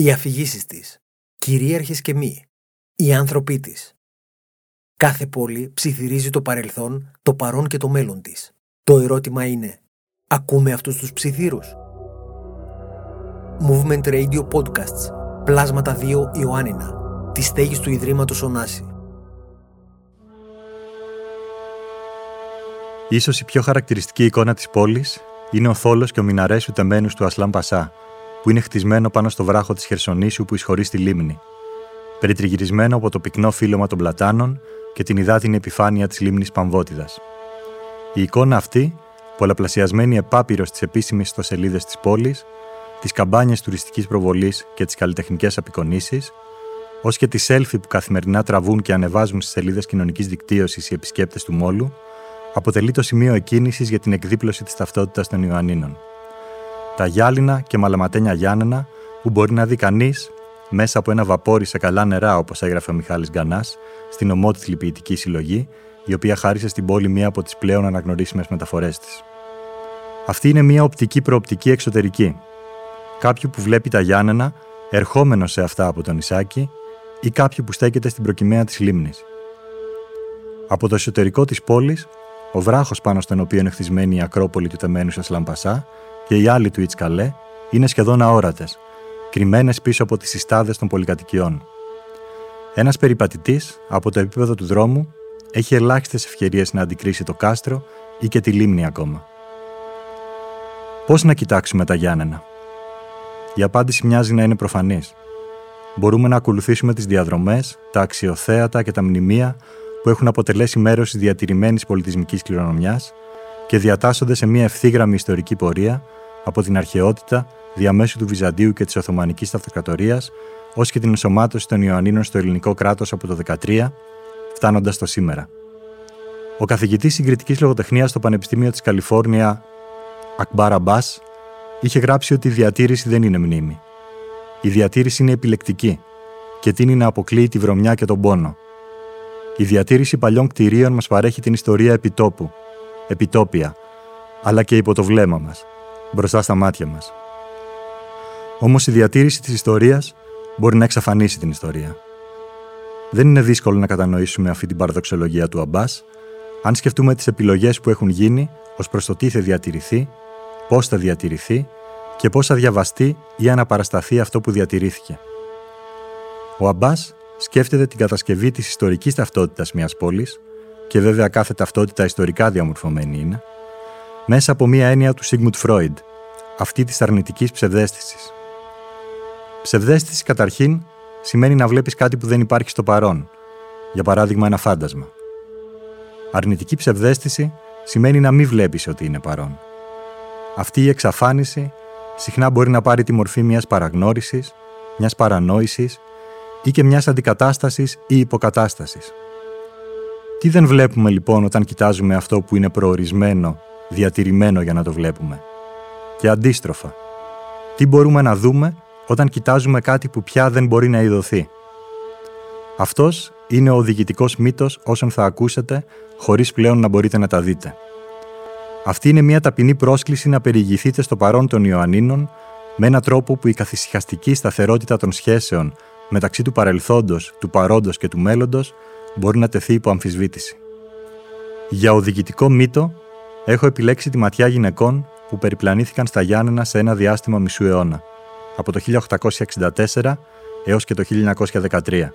οι αφηγήσεις της, κυρίαρχες και μη, οι άνθρωποι της. Κάθε πόλη ψιθυρίζει το παρελθόν, το παρόν και το μέλλον της. Το ερώτημα είναι, ακούμε αυτούς τους ψιθύρους; Movement Radio Podcasts, Πλάσματα 2 Ιωάννινα, τη στέγη του Ιδρύματος Ωνάση. Ίσως η πιο χαρακτηριστική εικόνα της πόλης είναι ο θόλος και ο μιναρές ουτεμένους του Ασλάν Πασά, που είναι χτισμένο πάνω στο βράχο της Χερσονήσου που εισχωρεί στη λίμνη. Περιτριγυρισμένο από το πυκνό φύλλωμα των πλατάνων και την υδάτινη επιφάνεια της λίμνης Παμβότιδας. Η εικόνα αυτή, πολλαπλασιασμένη επάπειρος στις επίσημες ιστοσελίδες της πόλης, τις καμπάνιες τουριστικής προβολής και τις καλλιτεχνικές απεικονίσεις, ως και τις selfie που καθημερινά τραβούν και ανεβάζουν στις σελίδες κοινωνικής δικτύωσης οι επισκέπτες του μόλου, αποτελεί το σημείο εκκίνησης για την εκδίπλωση της ταυτότητας των Ιωαννίνων. Τα γυάλινα και μαλαματένια Γιάννενα που μπορεί να δει κανείς μέσα από ένα βαπόρι σε καλά νερά, όπως έγραφε ο Μιχάλης Γκανάς, στην ομότιτλη ποιητική συλλογή, η οποία χάρισε στην πόλη μία από τις πλέον αναγνωρίσιμες μεταφορές της. Αυτή είναι μία οπτική προοπτική εξωτερική. Κάποιου που βλέπει τα Γιάννενα ερχόμενο σε αυτά από τον Ισάκη ή κάποιου που στέκεται στην προκυμαία της λίμνης. Από το εσωτερικό της πόλης, ο βράχος πάνω στον οποίο είναι χτισμένη η Ακρόπολη του Τεμένου Λαμπασά και οι άλλοι του Ιτσκαλέ είναι σχεδόν αόρατες, κρυμμένες πίσω από τις συστάδες των πολυκατοικιών. Ένας περιπατητής από το επίπεδο του δρόμου έχει ελάχιστες ευκαιρίες να αντικρίσει το κάστρο ή και τη λίμνη ακόμα. Πώς να κοιτάξουμε τα Γιάννενα; Η απάντηση μοιάζει να είναι προφανής. Μπορούμε να ακολουθήσουμε τις διαδρομές, τα αξιοθέατα και τα μνημεία που έχουν αποτελέσει μέρος της διατηρημένης πολιτισμικής κληρονομιάς και διατάσσονται σε μια ευθύγραμμη ιστορική πορεία από την αρχαιότητα, διαμέσου του Βυζαντίου και της Οθωμανικής Αυτοκρατορία, ως και την ενσωμάτωση των Ιωαννίνων στο ελληνικό κράτος από το 13, φτάνοντας στο σήμερα. Ο καθηγητής συγκριτικής λογοτεχνίας στο Πανεπιστήμιο της Καλιφόρνια, Ακμπάρα Μπάς, είχε γράψει ότι η διατήρηση δεν είναι μνήμη. Η διατήρηση είναι επιλεκτική και τίνει να αποκλείει τη βρωμιά και τον πόνο. Η διατήρηση παλιών κτηρίων μας παρέχει την ιστορία επιτόπου, επιτόπια, αλλά και υπό το βλέμμα μας, μπροστά στα μάτια μας. Όμως η διατήρηση της ιστορίας μπορεί να εξαφανίσει την ιστορία. Δεν είναι δύσκολο να κατανοήσουμε αυτή την παραδοξολογία του Αμπάς, αν σκεφτούμε τις επιλογές που έχουν γίνει ως προς το τι θα διατηρηθεί, πώς θα διατηρηθεί και πώς θα διαβαστεί ή αναπαρασταθεί αυτό που διατηρήθηκε. Ο Αμπάς σκέφτεται την κατασκευή της ιστορικής ταυτότητας μιας πόλης και βέβαια κάθε ταυτότητα ιστορικά διαμορφωμένη είναι, μέσα από μία έννοια του Σίγμουντ Φρόιντ, αυτή της αρνητικής ψευδέστησης. Ψευδέστηση καταρχήν σημαίνει να βλέπεις κάτι που δεν υπάρχει στο παρόν, για παράδειγμα ένα φάντασμα. Αρνητική ψευδέστηση σημαίνει να μην βλέπεις ότι είναι παρόν. Αυτή η εξαφάνιση συχνά μπορεί να πάρει τη μορφή μιας παραγνώρισης, μιας παρανόησης ή και μιας αντικατάστασης ή υποκατάστασης. Τι δεν βλέπουμε λοιπόν όταν κοιτάζουμε αυτό που είναι προορισμένο, διατηρημένο για να το βλέπουμε; Και αντίστροφα. Τι μπορούμε να δούμε όταν κοιτάζουμε κάτι που πια δεν μπορεί να ειδωθεί; Αυτός είναι ο οδηγητικός μύτος όσων θα ακούσετε, χωρίς πλέον να μπορείτε να τα δείτε. Αυτή είναι μια ταπεινή πρόσκληση να περιηγηθείτε στο παρόν των Ιωαννίνων με έναν τρόπο που η καθησυχαστική σταθερότητα των σχέσεων μεταξύ του παρελθόντος, του παρόντος και του μέλλοντος μπορεί να τεθεί υπό αμφισβήτηση. Για οδηγητικό μύτο, έχω επιλέξει τη ματιά γυναικών που περιπλανήθηκαν στα Γιάννενα σε ένα διάστημα μισού αιώνα, από το 1864 έως και το 1913.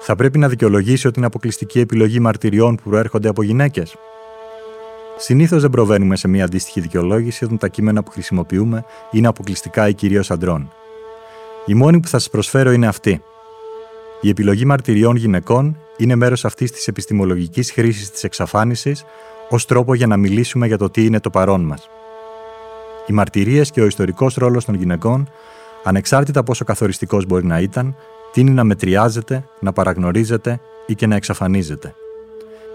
Θα πρέπει να δικαιολογήσω την αποκλειστική επιλογή μαρτυριών που προέρχονται από γυναίκες. Συνήθως δεν προβαίνουμε σε μια αντίστοιχη δικαιολόγηση όταν τα κείμενα που χρησιμοποιούμε είναι αποκλειστικά ή κυρίως αντρών. Η μόνη που θα σας προσφέρω είναι αυτή. Η επιλογή μαρτυριών γυναικών είναι μέρος αυτής της επιστημολογικής χρήσης της εξαφάνισης ως τρόπο για να μιλήσουμε για το τι είναι το παρόν μας. Οι μαρτυρίες και ο ιστορικός ρόλος των γυναικών ανεξάρτητα πόσο καθοριστικός μπορεί να ήταν, τίνει να μετριάζεται, να παραγνωρίζεται ή και να εξαφανίζεται.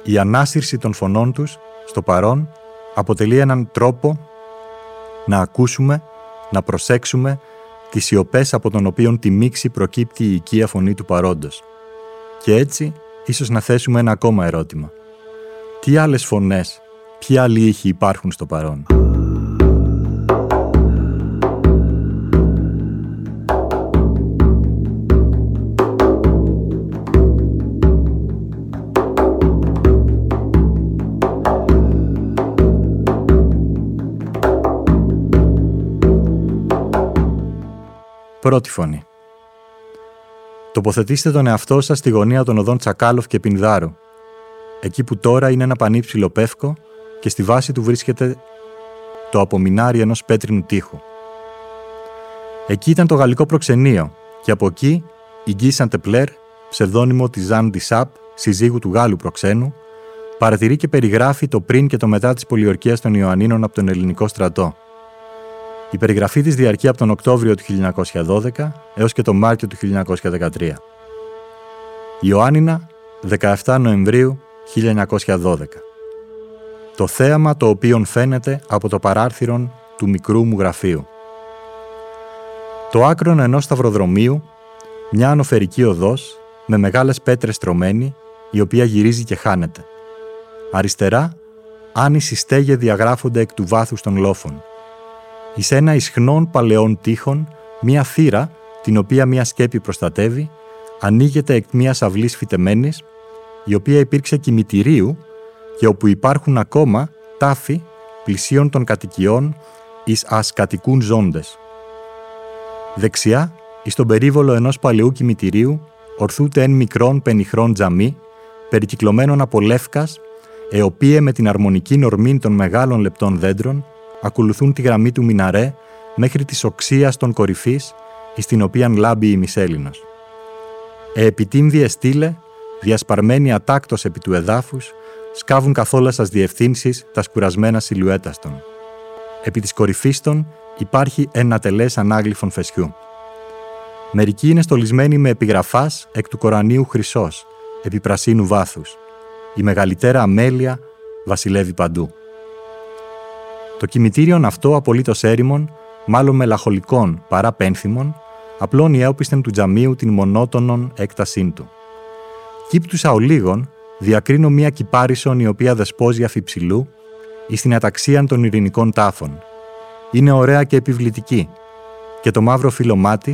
Η ανάσυρση των φωνών τους, στο παρόν, αποτελεί έναν τρόπο να ακούσουμε, να προσέξουμε τις σιωπές από τον οποίο τη μίξη προκύπτει η οικία φωνή του παρόντος. Και έτσι, ίσως να θέσουμε ένα ακόμα ερώτημα. Τι άλλες φωνές, ποιοι άλλοι ήχοι υπάρχουν στο παρόν; Πρώτη φωνή. Τοποθετήστε τον εαυτό σας στη γωνία των οδών Τσακάλοφ και Πινδάρου, εκεί που τώρα είναι ένα πανύψηλο πεύκο και στη βάση του βρίσκεται το απομεινάρι ενός πέτρινου τείχου. Εκεί ήταν το γαλλικό προξενείο και από εκεί η Γκί Σαντεπλέρ, ψευδόνυμο της Ζαν Ντισάπ, συζύγου του Γάλλου προξένου, παρατηρεί και περιγράφει το πριν και το μετά της πολιορκίας των Ιωαννίνων από τον ελληνικό στρατό. Η περιγραφή της διαρκεί από τον Οκτώβριο του 1912 έως και τον Μάρτιο του 1913. Ιωάννινα, 17 Νοεμβρίου 1912. Το θέαμα το οποίον φαίνεται από το παράρθυρον του μικρού μου γραφείου. Το άκρον ενός σταυροδρομίου, μια ανοφερική οδός με μεγάλες πέτρες τρωμένη, η οποία γυρίζει και χάνεται. Αριστερά, άνηση στέγε διαγράφονται εκ του βάθους των λόφων – εις ένα ισχνών παλαιών τείχων, μία θύρα, την οποία μία σκέπη προστατεύει, ανοίγεται εκ μίας αυλής φυτεμένης, η οποία υπήρξε κημητηρίου και όπου υπάρχουν ακόμα τάφοι πλησίων των κατοικιών εις ασκατικούν ζώντες. Δεξιά, εις τον περίβολο ενός παλαιού κημητηρίου, ορθούται εν μικρόν πενιχρόν τζαμί, περικυκλωμένον από λεύκας, εοπίε με την αρμονική νορμή των μεγάλων λεπτών δέντρων, ακολουθούν τη γραμμή του Μιναρέ μέχρι της οξίας των κορυφής, στην οποία λάμπει η Μισέλινος. Ε, επιτύμδιε στήλε, διασπαρμένοι ατάκτος επί του εδάφους, σκάβουν καθόλου σας διευθύνσεις τα σκουρασμένα σιλουέτας των. Επί της κορυφής των υπάρχει ένα τελές ανάγλυφων φεσιού. Μερικοί είναι στολισμένοι με επιγραφάς εκ του Κορανίου χρυσός, επί πρασίνου βάθους. Η μεγαλύτερα αμέλεια βασιλεύει παντού. Το κημητήριον αυτό απολύτως έρημον, μάλλον μελαχολικών παρά πένθυμων, απλώνει έωπιστεν του τζαμίου την μονότονον έκτασή του. Κύπτουσα ολίγων, διακρίνω μία κυπάρισον η οποία δεσπόζει αφιψηλού ή στην αταξία των ειρηνικών τάφων. Είναι ωραία και επιβλητική, και το μαύρο φύλλωμά τη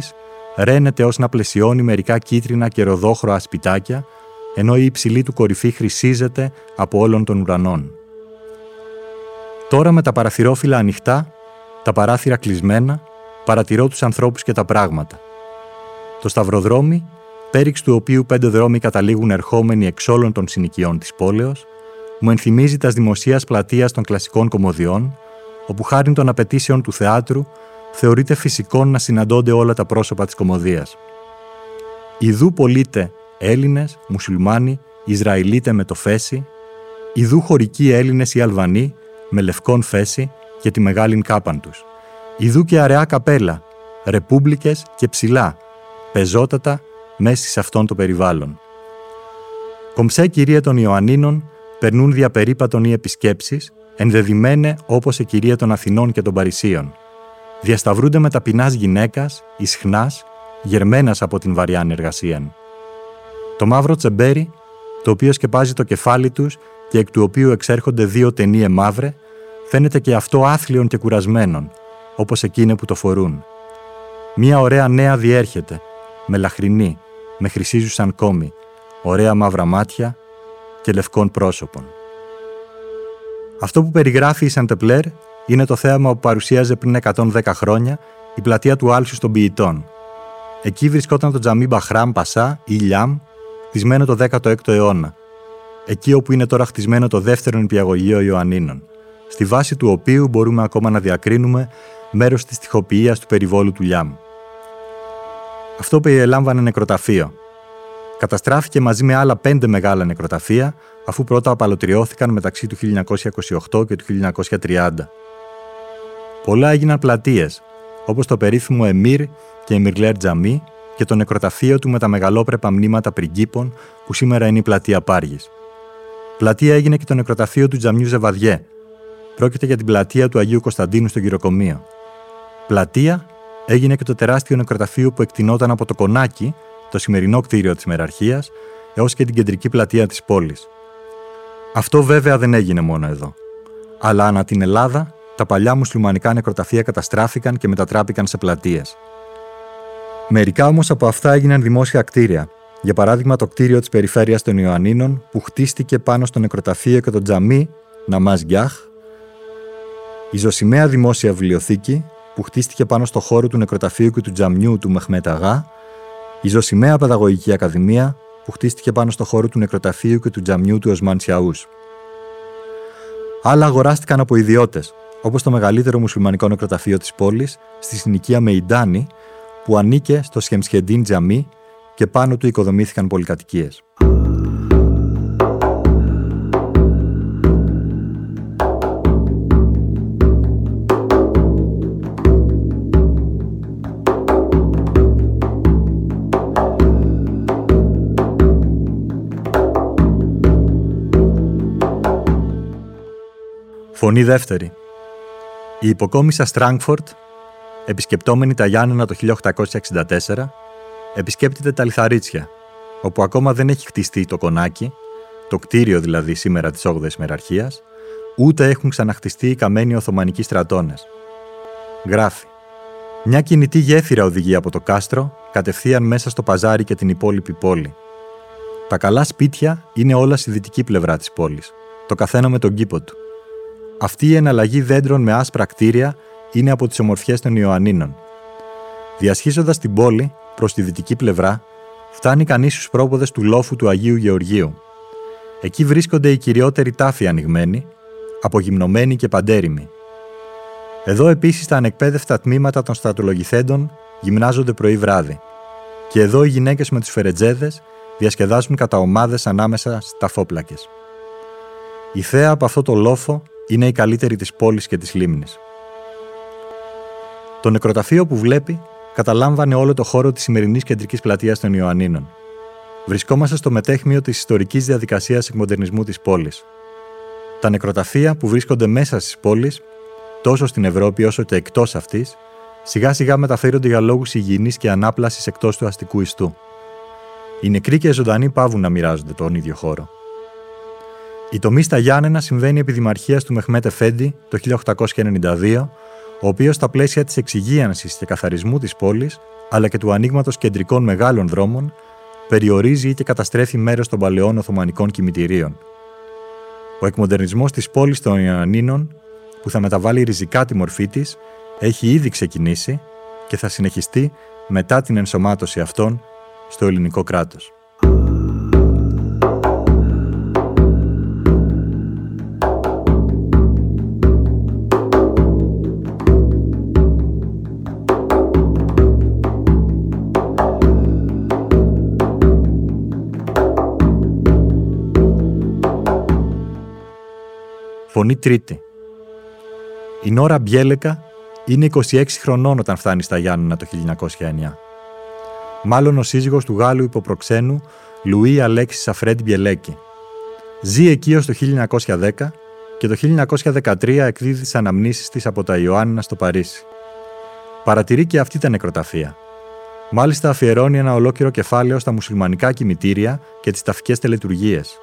ρένεται ως να πλαισιώνει μερικά κίτρινα και ροδόχρωα σπιτάκια, ενώ η υψηλή του κορυφή χρυσίζεται από όλων των ουρανών. Τώρα με τα παραθυρόφυλλα ανοιχτά, τα παράθυρα κλεισμένα, παρατηρώ τους ανθρώπους και τα πράγματα. Το σταυροδρόμι, πέριξ του οποίου πέντε δρόμοι καταλήγουν ερχόμενοι εξ όλων των συνοικιών της πόλεως, μου ενθυμίζει τας δημοσίας πλατείας των κλασικών κομμωδιών, όπου χάρη των απαιτήσεων του θεάτρου θεωρείται φυσικό να συναντώνται όλα τα πρόσωπα της κομμωδίας. Ιδού πολίτε Έλληνες, Μουσουλμάνοι, Ισραηλίτε με το φέση, ιδού χωρικοί Έλληνες ή Αλβανοί, με λευκόν φέση και τη μεγάλην κάπαν τους. Ιδού και αραιά καπέλα, ρεπούμπλικες και ψηλά, πεζότατα μέσα σε αυτόν το περιβάλλον. Κομψέ κυρία των Ιωαννίνων περνούν διαπερίπατον οι επισκέψεις, ενδεδειμένε όπως η κυρία των Αθηνών και των Παρισίων. Διασταυρούνται με ταπεινάς γυναίκας, ισχνάς, γερμένας από την βαριά εργασία. Το μαύρο τσεμπέρι, το οποίο σκεπάζει το κεφάλι τους και εκ του οποίου εξέρχονται δύο ταινίες μαύρε, φαίνεται και αυτό άθλιον και κουρασμένον, όπως εκείνε που το φορούν. Μία ωραία νέα διέρχεται, με λαχρινή, με χρυσίζουσαν κόμη, ωραία μαύρα μάτια και λευκών πρόσωπων. Αυτό που περιγράφει η Σαντεπλέρ είναι το θέαμα που παρουσίαζε πριν 110 χρόνια η πλατεία του Άλσου των Ποιητών. Εκεί βρισκόταν το τζαμί Μπαχράμ Πασά ή Λιάμ, χτισμένο το 16ο αιώνα, εκεί όπου είναι τώρα χτισμένο το δεύτερο νηπιαγωγείο Ιωαννίνων στη βάση του οποίου μπορούμε ακόμα να διακρίνουμε μέρος της τυχοποιίας του περιβόλου του Λιάμ. Αυτό περιελάμβανε νεκροταφείο. Καταστράφηκε μαζί με άλλα πέντε μεγάλα νεκροταφεία, αφού πρώτα απαλωτριώθηκαν μεταξύ του 1928 και του 1930. Πολλά έγιναν πλατείες, όπως το περίφημο Εμμύρ και Εμμυρλέρ Τζαμί και το νεκροταφείο του με τα μεγαλόπρεπα μνήματα πριγκίπων που σήμερα είναι η πλατεία Πάργης. Πλατεία έγινε και το νεκροταφείο του Τζαμιού Ζεβαδιέ. Πρόκειται για την πλατεία του Αγίου Κωνσταντίνου στο Γυροκομείο. Πλατεία έγινε και το τεράστιο νεκροταφείο που εκτινόταν από το Κονάκι, το σημερινό κτίριο της Μεραρχίας, έως και την κεντρική πλατεία της πόλης. Αυτό βέβαια δεν έγινε μόνο εδώ. Αλλά ανά την Ελλάδα, τα παλιά μουσουλμανικά νεκροταφεία καταστράφηκαν και μετατράπηκαν σε πλατείες. Μερικά όμως από αυτά έγιναν δημόσια κτίρια. Για παράδειγμα, το κτίριο της περιφέρειας των Ιωαννίνων που χτίστηκε πάνω στο νεκροταφείο και το τζαμί Ναμάς Γκιάχ, η ζωσιμαία δημόσια βιβλιοθήκη που χτίστηκε πάνω στο χώρο του νεκροταφείου και του τζαμιού του Μεχμεταγά, η ζωσιμαία παιδαγωγική ακαδημία που χτίστηκε πάνω στο χώρο του νεκροταφείου και του τζαμιού του Οσμάν Σιαούς. Άλλα αγοράστηκαν από ιδιώτες, όπως το μεγαλύτερο μουσουλμανικό νεκροταφείο της πόλης στη συνοικία Μεϊντάνη, που ανήκε στο Σχεμσχεντίν Τζαμί και πάνω του οικοδομήθηκαν πολυκατοικίες. Φωνή δεύτερη. Η υποκόμισα Στράγκφορτ, επισκεπτόμενη τα Γιάννενα το 1864, επισκέπτεται τα Λιθαρίτσια, όπου ακόμα δεν έχει χτιστεί το κονάκι, το κτίριο δηλαδή σήμερα της 8ης Μεραρχίας, ούτε έχουν ξαναχτιστεί οι καμένοι Οθωμανικοί στρατώνες. Γράφει «Μια κινητή γέφυρα οδηγεί από το κάστρο, κατευθείαν μέσα στο παζάρι και την υπόλοιπη πόλη. Τα καλά σπίτια είναι όλα στη δυτική πλευρά της πόλης, το καθένα με τον κήπο του. Αυτή η εναλλαγή δέντρων με άσπρα κτίρια είναι από τις ομορφιές των Ιωαννίνων. Διασχίζοντας την πόλη, προς τη δυτική πλευρά, φτάνει κανείς στους πρόποδες του λόφου του Αγίου Γεωργίου. Εκεί βρίσκονται οι κυριότεροι τάφοι ανοιγμένοι, απογυμνωμένοι και παντέρημοι. Εδώ επίσης τα ανεκπαίδευτα τμήματα των στρατολογηθέντων γυμνάζονται πρωί-βράδυ. Και εδώ οι γυναίκες με τους φερετζέδες διασκεδάζουν κατά ομάδες ανάμεσα στα φόπλακες. Η θέα από αυτό το λόφο είναι η καλύτερη της πόλης και της λίμνης. Το νεκροταφείο που βλέπει καταλάμβανε όλο το χώρο της σημερινής κεντρικής πλατείας των Ιωαννίνων. Βρισκόμαστε στο μετέχμιο της ιστορικής διαδικασίας εκμοντερνισμού της πόλης. Τα νεκροταφεία που βρίσκονται μέσα στις πόλεις, τόσο στην Ευρώπη όσο και εκτός αυτής, σιγά σιγά μεταφέρονται για λόγους υγιεινής και ανάπλασης εκτός του αστικού ιστού. Οι νεκροί και οι ζωντανοί πάβουν να μοιράζονται τον ίδιο χώρο. Η τομή στα Γιάννενα συμβαίνει επί δημαρχίας του Μεχμέτε Φέντι το 1892 ο οποίος στα πλαίσια της εξυγίανσης και καθαρισμού της πόλης, αλλά και του ανοίγματος κεντρικών μεγάλων δρόμων, περιορίζει ή και καταστρέφει μέρος των παλαιών Οθωμανικών κημητηρίων. Ο εκμοντερνισμός της πόλης των Ιωαννίνων, που θα μεταβάλει ριζικά τη μορφή της, έχει ήδη ξεκινήσει και θα συνεχιστεί μετά την ενσωμάτωση αυτών στο ελληνικό κράτος. Φωνή τρίτη. Η Νόρα Μπιέλεκα είναι 26 χρονών όταν φτάνει στα Γιάννενα το 1909. Μάλλον ο σύζυγος του Γάλλου υποπροξένου Λουί Αλέξης Σαφρέντ Μπιελέκη. Ζει εκεί ως το 1910 και το 1913 εκδίδει τις αναμνήσεις της από τα Ιωάννινα στο Παρίσι. Παρατηρεί και αυτή τα νεκροταφεία. Μάλιστα αφιερώνει ένα ολόκληρο κεφάλαιο στα μουσουλμανικά κημητήρια και τις ταφικές τελετουργίες.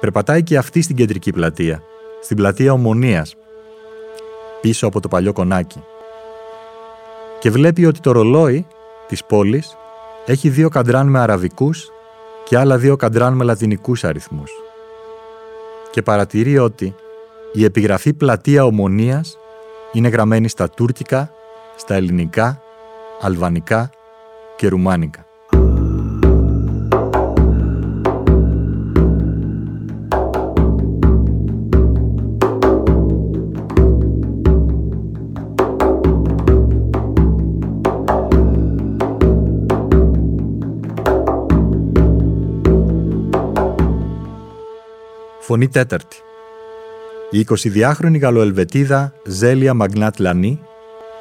Περπατάει και αυτή στην κεντρική πλατεία στην πλατεία Ομονίας, πίσω από το παλιό κονάκι. Και βλέπει ότι το ρολόι της πόλης έχει δύο καντράν με αραβικούς και άλλα δύο καντράν με λατινικούς αριθμούς. Και παρατηρεί ότι η επιγραφή πλατεία Ομονίας είναι γραμμένη στα τουρκικά, στα ελληνικά, αλβανικά και ρουμάνικα. Φωνή τέταρτη. Η 22χρονη Γαλλοελβετίδα Ζέλια Μαγνάτ Λανή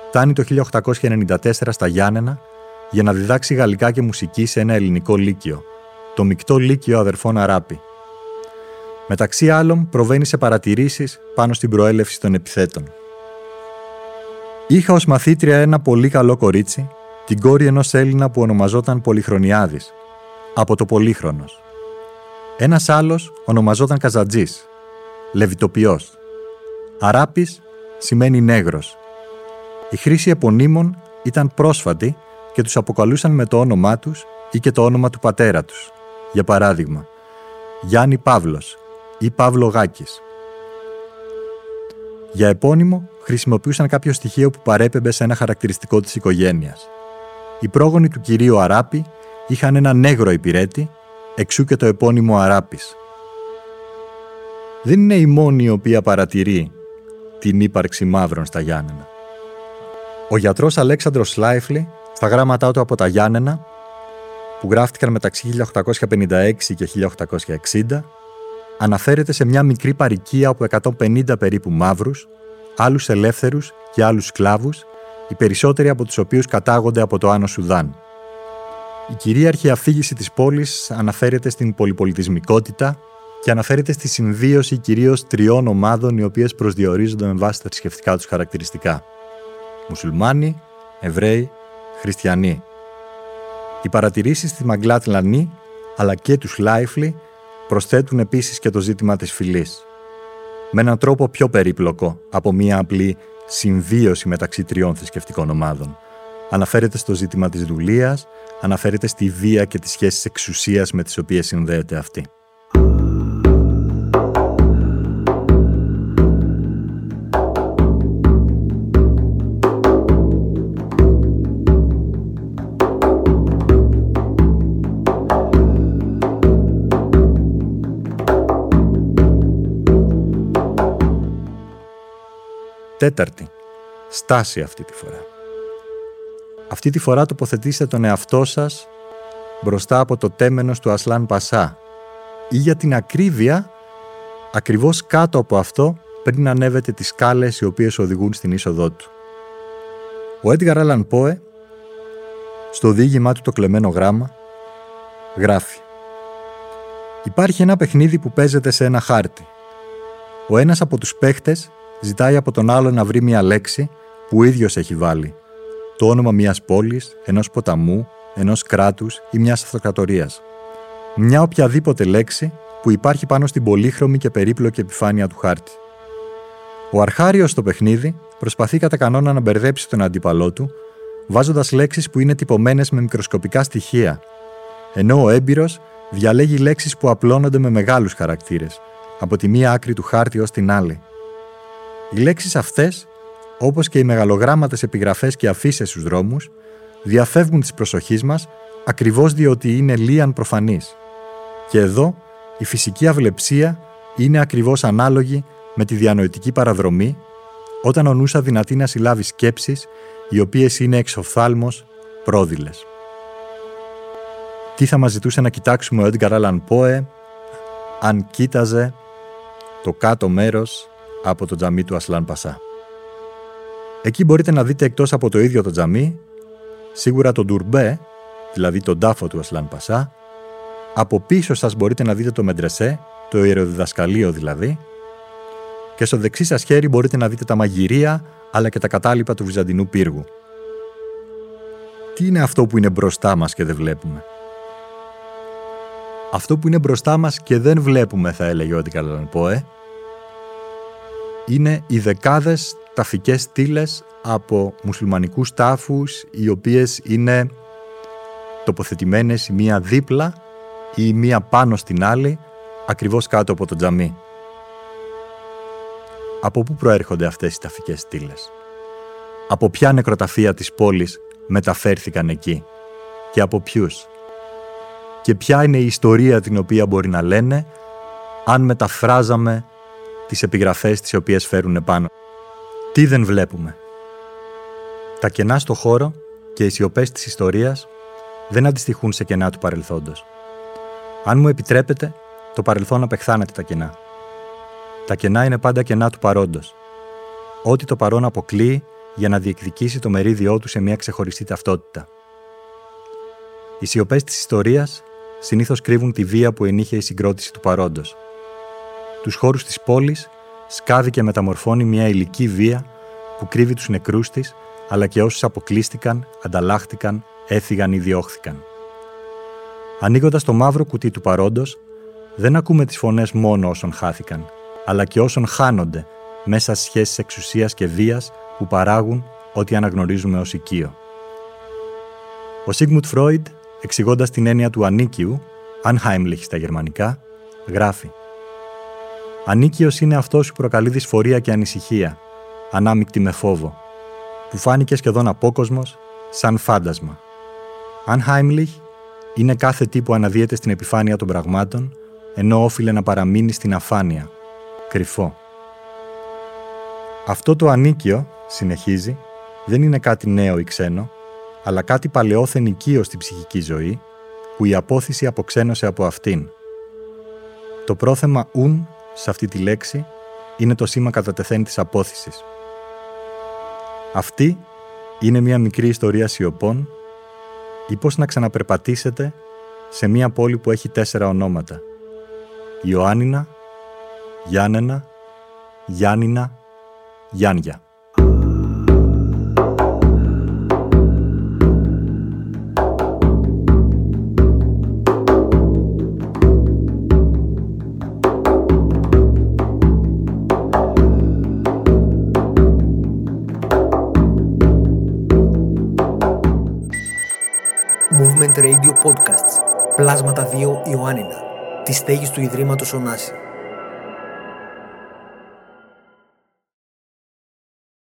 φτάνει το 1894 στα Γιάννενα για να διδάξει γαλλικά και μουσική σε ένα ελληνικό λύκειο, το μεικτό λύκειο αδερφών Αράπη. Μεταξύ άλλων προβαίνει σε παρατηρήσεις πάνω στην προέλευση των επιθέτων. Είχα ως μαθήτρια ένα πολύ καλό κορίτσι, την κόρη ενός Έλληνα που ονομαζόταν Πολυχρονιάδης, από το Πολύχρονος. Ένας άλλος ονομαζόταν Καζατζής, Λεβιτοποιός. Αράπης σημαίνει νέγρος. Η χρήση επωνύμων ήταν πρόσφατη και τους αποκαλούσαν με το όνομά τους ή και το όνομα του πατέρα τους. Για παράδειγμα, Γιάννη Παύλος ή Παύλο Γάκης. Για επώνυμο χρησιμοποιούσαν κάποιο στοιχείο που παρέπεμπε σε ένα χαρακτηριστικό της οικογένειας. Οι πρόγονοι του κυρίου Αράπη είχαν ένα νέγρο υπηρέτη, εξού και το επώνυμο Αράπης. Δεν είναι η μόνη η οποία παρατηρεί την ύπαρξη μαύρων στα Γιάννενα. Ο γιατρός Αλέξανδρος Σλάιφλι, στα γράμματά του από τα Γιάννενα, που γράφτηκαν μεταξύ 1856 και 1860, αναφέρεται σε μια μικρή παροικία από 150 περίπου μαύρους, άλλους ελεύθερους και άλλους σκλάβους, οι περισσότεροι από τους οποίους κατάγονται από το Άνω Σουδάν. Η κυρίαρχη αφήγηση της πόλης αναφέρεται στην πολυπολιτισμικότητα και αναφέρεται στη συμβίωση κυρίως τριών ομάδων οι οποίες προσδιορίζονται με βάση τα θρησκευτικά τους χαρακτηριστικά. Μουσουλμάνοι, Εβραίοι, Χριστιανοί. Οι παρατηρήσεις στη Μαγκλάτ Λανή αλλά και τους Σλάιφλι προσθέτουν επίσης και το ζήτημα της φυλής. Με έναν τρόπο πιο περίπλοκο από μία απλή συμβίωση μεταξύ τριών θρησκευτικών ομάδων. Αναφέρεται στο ζήτημα της δουλείας, αναφέρεται στη βία και τις σχέσεις εξουσίας με τις οποίες συνδέεται αυτή. Τέταρτη. Στάση αυτή τη φορά. Αυτή τη φορά τοποθετήστε τον εαυτό σας μπροστά από το τέμενος του Ασλάν Πασά ή για την ακρίβεια ακριβώς κάτω από αυτό πριν ανέβετε τις σκάλες οι οποίες οδηγούν στην είσοδό του. Ο Έντγαρ Άλαν Πόε στο δίγημά του το κλεμμένο γράμμα γράφει Υπάρχει ένα παιχνίδι που παίζεται σε ένα χάρτη. Ο ένας από τους παίχτες ζητάει από τον άλλο να βρει μια λέξη που ο ίδιος έχει βάλει. Το όνομα μιας πόλης, ενός ποταμού, ενός κράτους ή μιας αυτοκρατορίας. Μια οποιαδήποτε λέξη που υπάρχει πάνω στην πολύχρωμη και περίπλοκη επιφάνεια του χάρτη. Ο αρχάριος στο παιχνίδι προσπαθεί κατά κανόνα να μπερδέψει τον αντίπαλό του, βάζοντας λέξεις που είναι τυπωμένες με μικροσκοπικά στοιχεία, ενώ ο έμπειρος διαλέγει λέξεις που απλώνονται με μεγάλους χαρακτήρες, από τη μία άκρη του χάρτη ως την άλλη. Οι λέξεις αυτές, όπως και οι μεγαλογράμματες επιγραφές και αφήσεις στους δρόμους, διαφεύγουν της προσοχής μας ακριβώς διότι είναι λίαν προφανείς. Και εδώ η φυσική αυλεψία είναι ακριβώς ανάλογη με τη διανοητική παραδρομή όταν ο νους αδυνατεί να συλλάβει σκέψεις οι οποίες είναι εξοφθάλμος πρόδειλες. Τι θα μας ζητούσε να κοιτάξουμε ο Έντγκαρ Άλαν Πόε αν κοίταζε το κάτω μέρος από το τζαμί του Ασλάν Πασά; Εκεί μπορείτε να δείτε εκτός από το ίδιο το τζαμί, σίγουρα τον Ντουρμπέ, δηλαδή τον τάφο του Ασλάν Πασά, από πίσω σας μπορείτε να δείτε το Μεντρεσέ, το ιεροδιδασκαλείο δηλαδή, και στο δεξί σας χέρι μπορείτε να δείτε τα μαγειρία αλλά και τα κατάλοιπα του Βυζαντινού πύργου. Τι είναι αυτό που είναι μπροστά μας και δεν βλέπουμε; Αυτό που είναι μπροστά μας και δεν βλέπουμε θα έλεγε ό,τι καλά να πω, ε, είναι οι δεκάδες ταφικές στήλες από μουσουλμανικούς τάφους οι οποίες είναι τοποθετημένες η μία δίπλα ή η μία πάνω στην άλλη ακριβώς κάτω από το τζαμί. Από πού προέρχονται αυτές οι ταφικές στήλες; Από ποια νεκροταφεία της πόλης μεταφέρθηκαν εκεί και από ποιους; Και ποια είναι η ιστορία την οποία μπορεί να λένε αν μεταφράζαμε τις επιγραφές τις οποίες φέρουν επάνω. Τι δεν βλέπουμε. Τα κενά στο χώρο και οι σιωπές της ιστορίας δεν αντιστοιχούν σε κενά του παρελθόντος. Αν μου επιτρέπετε, το παρελθόν απεχθάνεται τα κενά. Τα κενά είναι πάντα κενά του παρόντος. Ό,τι το παρόν αποκλείει για να διεκδικήσει το μερίδιό του σε μια ξεχωριστή ταυτότητα. Οι σιωπές της ιστορίας συνήθως κρύβουν τη βία που ενήχε η συγκρότηση του παρόντος. Τους χώρους της πόλης σκάβει και μεταμορφώνει μια υλική βία που κρύβει τους νεκρούς της, αλλά και όσους αποκλείστηκαν, ανταλλάχτηκαν, έφυγαν ή διώχθηκαν. Ανοίγοντας το μαύρο κουτί του παρόντος, δεν ακούμε τις φωνές μόνο όσων χάθηκαν, αλλά και όσων χάνονται μέσα στις σχέσεις εξουσίας και βίας που παράγουν ό,τι αναγνωρίζουμε ως οικείο. Ο Σίγμουντ Φρόιντ, εξηγώντας την έννοια του ανίκιου, Anheimlich στα γερμανικά, γράφει Ανίκιος είναι αυτός που προκαλεί δυσφορία και ανησυχία, ανάμεικτη με φόβο, που φάνηκε σχεδόν απόκοσμος, σαν φάντασμα. Anheimlich είναι κάθε τι που αναδύεται στην επιφάνεια των πραγμάτων, ενώ όφιλε να παραμείνει στην αφάνεια, κρυφό. Αυτό το ανίκιο, συνεχίζει, δεν είναι κάτι νέο ή ξένο, αλλά κάτι παλαιόθεν οικείο στην ψυχική ζωή, που η απόθεση αποξένωσε από αυτήν. Το πρόθεμα «ουν» σε αυτή τη λέξη είναι το σήμα κατά τεθέν της απόθεσης. Αυτή είναι μια μικρή ιστορία σιωπών ή πώς να ξαναπερπατήσετε σε μια πόλη που έχει τέσσερα ονόματα. Ιωάννινα, Γιάννενα, Γιάννηνα, Γιάννια. Πλάσματα 2 Ιωάννινα. Τη στέγη του Ιδρύματος Ωνάση.